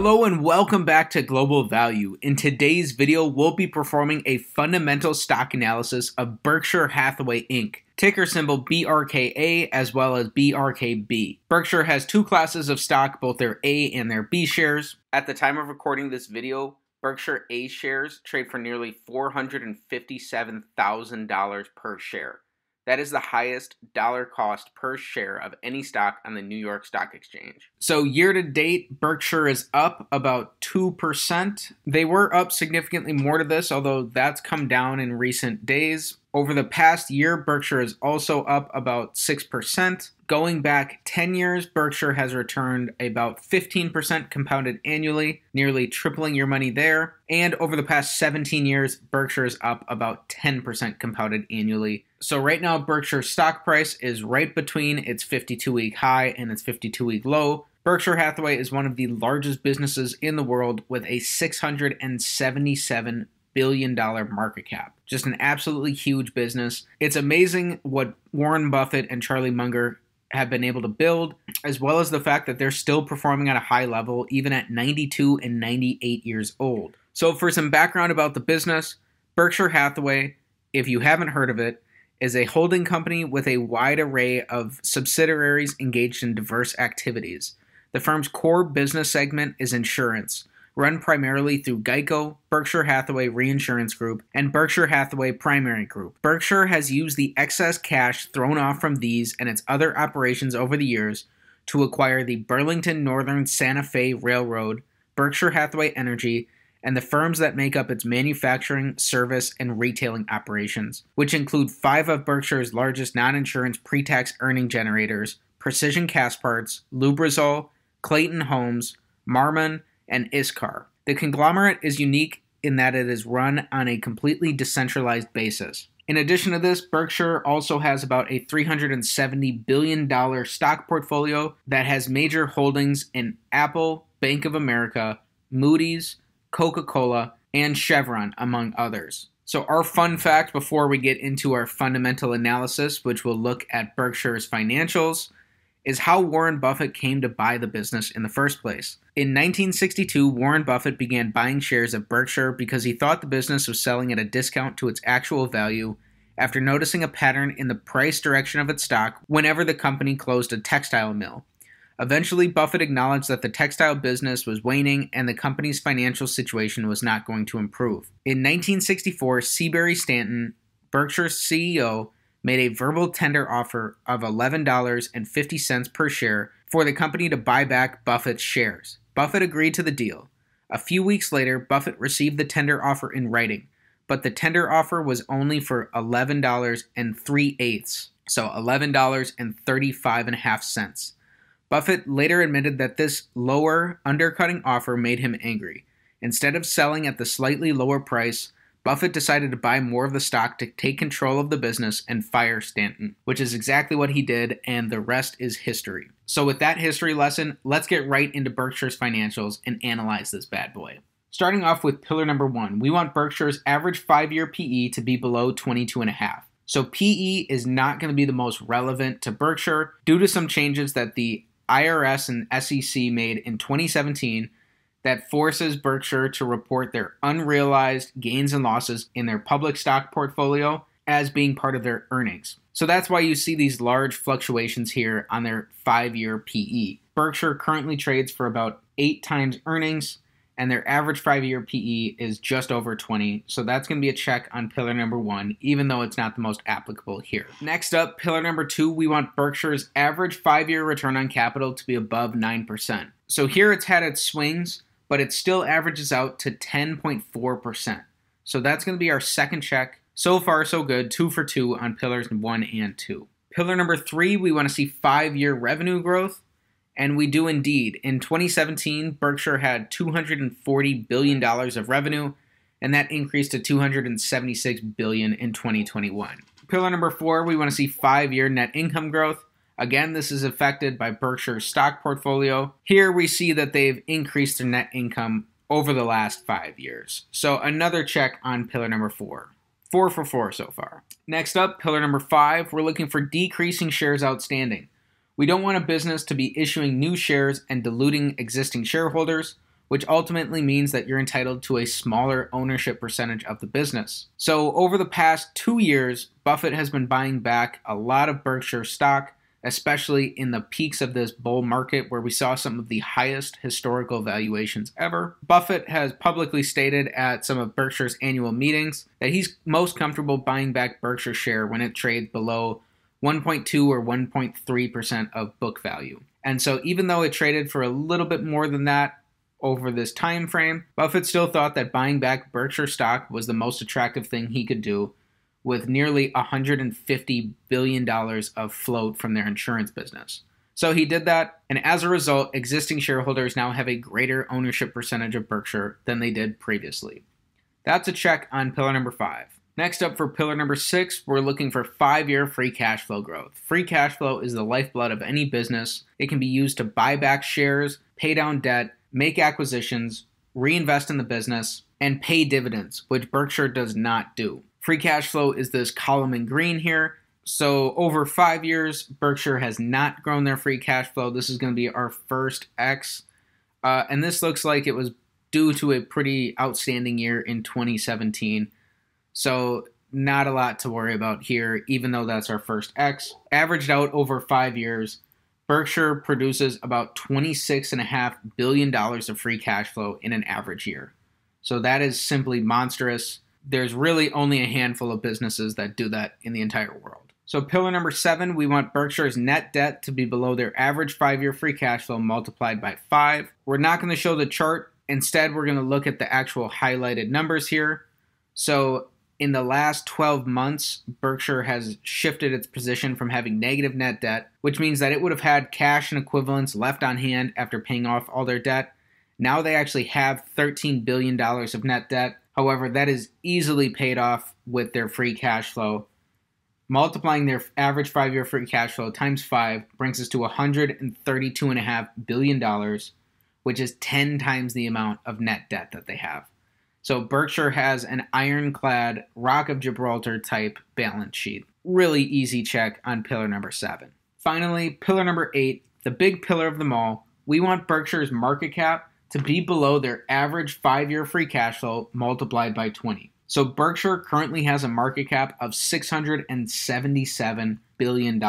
Hello and welcome back to Global Value. In today's video, we'll be performing a fundamental stock analysis of Berkshire Hathaway Inc., ticker symbol BRKA as well as BRKB. Berkshire has two classes of stock, both their A and their B shares. At the time of recording this video, Berkshire A shares trade for nearly $457,000 per share. That is the highest dollar cost per share of any stock on the New York Stock Exchange. So, year to date, Berkshire is up about 2%. They were up significantly more to this, although that's come down in recent days. Over the past year, Berkshire is also up about 6%. Going back 10 years, Berkshire has returned about 15% compounded annually, nearly tripling your money there. And over the past 17 years, Berkshire is up about 10% compounded annually. So, right now, Berkshire's stock price is right between its 52 week high and its 52 week low. Berkshire Hathaway is one of the largest businesses in the world with a 677 billion dollar market cap. Just an absolutely huge business. It's amazing what Warren Buffett and Charlie Munger have been able to build, as well as the fact that they're still performing at a high level even at 92 and 98 years old. So, for some background about the business, Berkshire Hathaway, if you haven't heard of it, is a holding company with a wide array of subsidiaries engaged in diverse activities. The firm's core business segment is insurance, run primarily through Geico, Berkshire Hathaway Reinsurance Group, and Berkshire Hathaway Primary Group. Berkshire has used the excess cash thrown off from these and its other operations over the years to acquire the Burlington Northern Santa Fe Railroad, Berkshire Hathaway Energy, and the firms that make up its manufacturing, service, and retailing operations, which include five of Berkshire's largest non insurance pre tax earning generators Precision Castparts, Lubrizol, Clayton Homes, Marmon, and ISCAR. The conglomerate is unique in that it is run on a completely decentralized basis. In addition to this, Berkshire also has about a $370 billion stock portfolio that has major holdings in Apple, Bank of America, Moody's, Coca Cola, and Chevron, among others. So, our fun fact before we get into our fundamental analysis, which will look at Berkshire's financials, is how Warren Buffett came to buy the business in the first place. In 1962, Warren Buffett began buying shares of Berkshire because he thought the business was selling at a discount to its actual value after noticing a pattern in the price direction of its stock whenever the company closed a textile mill. Eventually, Buffett acknowledged that the textile business was waning and the company's financial situation was not going to improve. In 1964, Seabury Stanton, Berkshire's CEO, made a verbal tender offer of $11.50 per share for the company to buy back Buffett's shares. Buffett agreed to the deal. A few weeks later, Buffett received the tender offer in writing, but the tender offer was only for $11 and 3 eighths, so $11.35 and a half cents. Buffett later admitted that this lower, undercutting offer made him angry. Instead of selling at the slightly lower price, Buffett decided to buy more of the stock to take control of the business and fire Stanton, which is exactly what he did, and the rest is history. So, with that history lesson, let's get right into Berkshire's financials and analyze this bad boy. Starting off with pillar number one, we want Berkshire's average five year PE to be below 22.5. So, PE is not going to be the most relevant to Berkshire due to some changes that the IRS and SEC made in 2017 that forces Berkshire to report their unrealized gains and losses in their public stock portfolio as being part of their earnings. So that's why you see these large fluctuations here on their five year PE. Berkshire currently trades for about eight times earnings, and their average five year PE is just over 20. So that's going to be a check on pillar number one, even though it's not the most applicable here. Next up, pillar number two, we want Berkshire's average five year return on capital to be above 9%. So here it's had its swings but it still averages out to 10.4%. So that's going to be our second check. So far, so good. Two for two on pillars one and two. Pillar number three, we want to see five year revenue growth. And we do indeed. In 2017, Berkshire had $240 billion of revenue, and that increased to 276 billion in 2021. Pillar number four, we want to see five year net income growth. Again, this is affected by Berkshire's stock portfolio. Here we see that they've increased their net income over the last five years. So another check on pillar number four. Four for four so far. Next up, pillar number five, we're looking for decreasing shares outstanding. We don't want a business to be issuing new shares and diluting existing shareholders. which ultimately means that you're entitled to a smaller ownership percentage of the business. So, over the past two years, Buffett has been buying back a lot of Berkshire stock, especially in the peaks of this bull market where we saw some of the highest historical valuations ever. Buffett has publicly stated at some of Berkshire's annual meetings that he's most comfortable buying back Berkshire share when it trades below 1.2 or 1.3% of book value. And so even though it traded for a little bit more than that over this time frame, Buffett still thought that buying back Berkshire stock was the most attractive thing he could do with nearly $150 billion of float from their insurance business. So he did that, and as a result, existing shareholders now have a greater ownership percentage of Berkshire than they did previously. That's a check on pillar number five. Next up for pillar number six, we're looking for five year free cash flow growth. Free cash flow is the lifeblood of any business. It can be used to buy back shares, pay down debt, make acquisitions, reinvest in the business, and pay dividends, which Berkshire does not do. Free cash flow is this column in green here. So over five years, Berkshire has not grown their free cash flow. This is going to be our first X. Uh, and this looks like it was due to a pretty outstanding year in 2017. So not a lot to worry about here, even though that's our first X. Averaged out over five years, Berkshire produces about $26.5 billion of free cash flow in an average year. So that is simply monstrous there's really only a handful of businesses that do that in the entire world. So, pillar number seven, we want Berkshire's net debt to be below their average five year free cash flow multiplied by five. We're not going to show the chart. Instead, we're going to look at the actual highlighted numbers here. So, in the last 12 months, Berkshire has shifted its position from having negative net debt, which means that it would have had cash and equivalents left on hand after paying off all their debt. Now they actually have $13 billion of net debt, However, that is easily paid off with their free cash flow. Multiplying their average five year free cash flow times five brings us to $132.5 billion, which is 10 times the amount of net debt that they have. So Berkshire has an ironclad Rock of Gibraltar type balance sheet. Really easy check on pillar number seven. Finally, pillar number eight, the big pillar of them all, we want Berkshire's market cap to be below their average five year free cash flow multiplied by 20. So Berkshire currently has a market cap of $677 billion.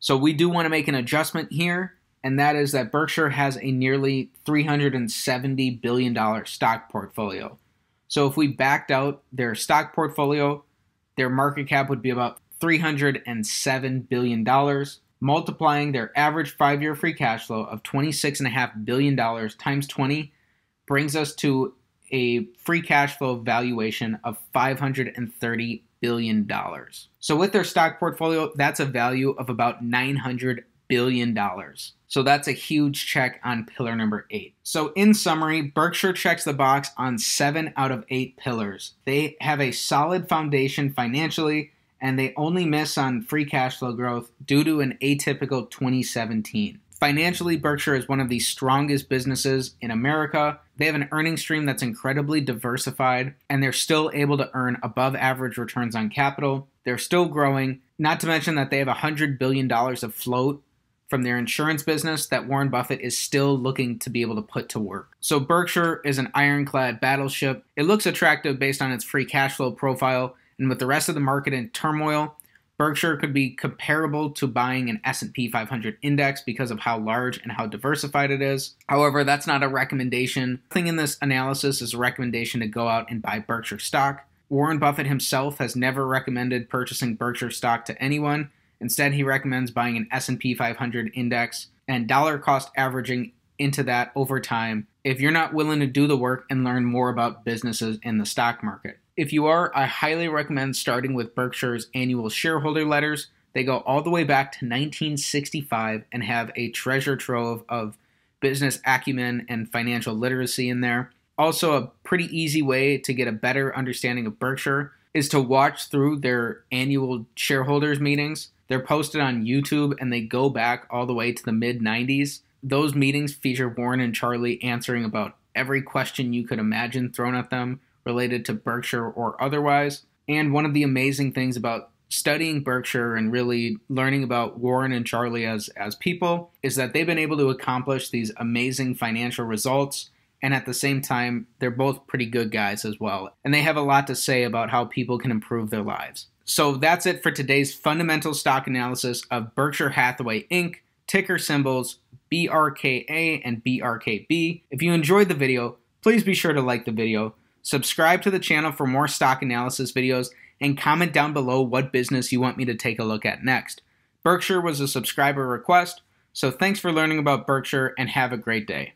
So we do want to make an adjustment here, and that is that Berkshire has a nearly $370 billion stock portfolio. So if we backed out their stock portfolio, their market cap would be about $307 billion multiplying their average five year free cash flow of $26.5 billion times 20 brings us to a free cash flow valuation of $530 billion. So, with their stock portfolio, that's a value of about $900 billion. So, that's a huge check on pillar number eight. So, in summary, Berkshire checks the box on seven out of eight pillars. They have a solid foundation financially and they only miss on free cash flow growth due to an atypical 2017. Financially, Berkshire is one of the strongest businesses in America. They have an earning stream that's incredibly diversified, and they're still able to earn above average returns on capital. They're still growing, not to mention that they have $100 billion of float from their insurance business that Warren Buffett is still looking to be able to put to work. So, Berkshire is an ironclad battleship. It looks attractive based on its free cash flow profile and with the rest of the market in turmoil, Berkshire could be comparable to buying an S&P 500 index because of how large and how diversified it is. However, that's not a recommendation. Nothing in this analysis is a recommendation to go out and buy Berkshire stock. Warren Buffett himself has never recommended purchasing Berkshire stock to anyone. Instead, he recommends buying an S&P 500 index and dollar cost averaging into that over time if you're not willing to do the work and learn more about businesses in the stock market. If you are, I highly recommend starting with Berkshire's annual shareholder letters. They go all the way back to 1965 and have a treasure trove of business acumen and financial literacy in there. Also, a pretty easy way to get a better understanding of Berkshire is to watch through their annual shareholders meetings. They're posted on YouTube and they go back all the way to the mid 90s. Those meetings feature Warren and Charlie answering about every question you could imagine thrown at them related to Berkshire or otherwise. And one of the amazing things about studying Berkshire and really learning about Warren and Charlie as as people is that they've been able to accomplish these amazing financial results and at the same time, they're both pretty good guys as well. And they have a lot to say about how people can improve their lives. So that's it for today's fundamental stock analysis of Berkshire Hathaway Inc., ticker symbols BRKA and BRKB. If you enjoyed the video, please be sure to like the video, subscribe to the channel for more stock analysis videos, and comment down below what business you want me to take a look at next. Berkshire was a subscriber request, so thanks for learning about Berkshire and have a great day.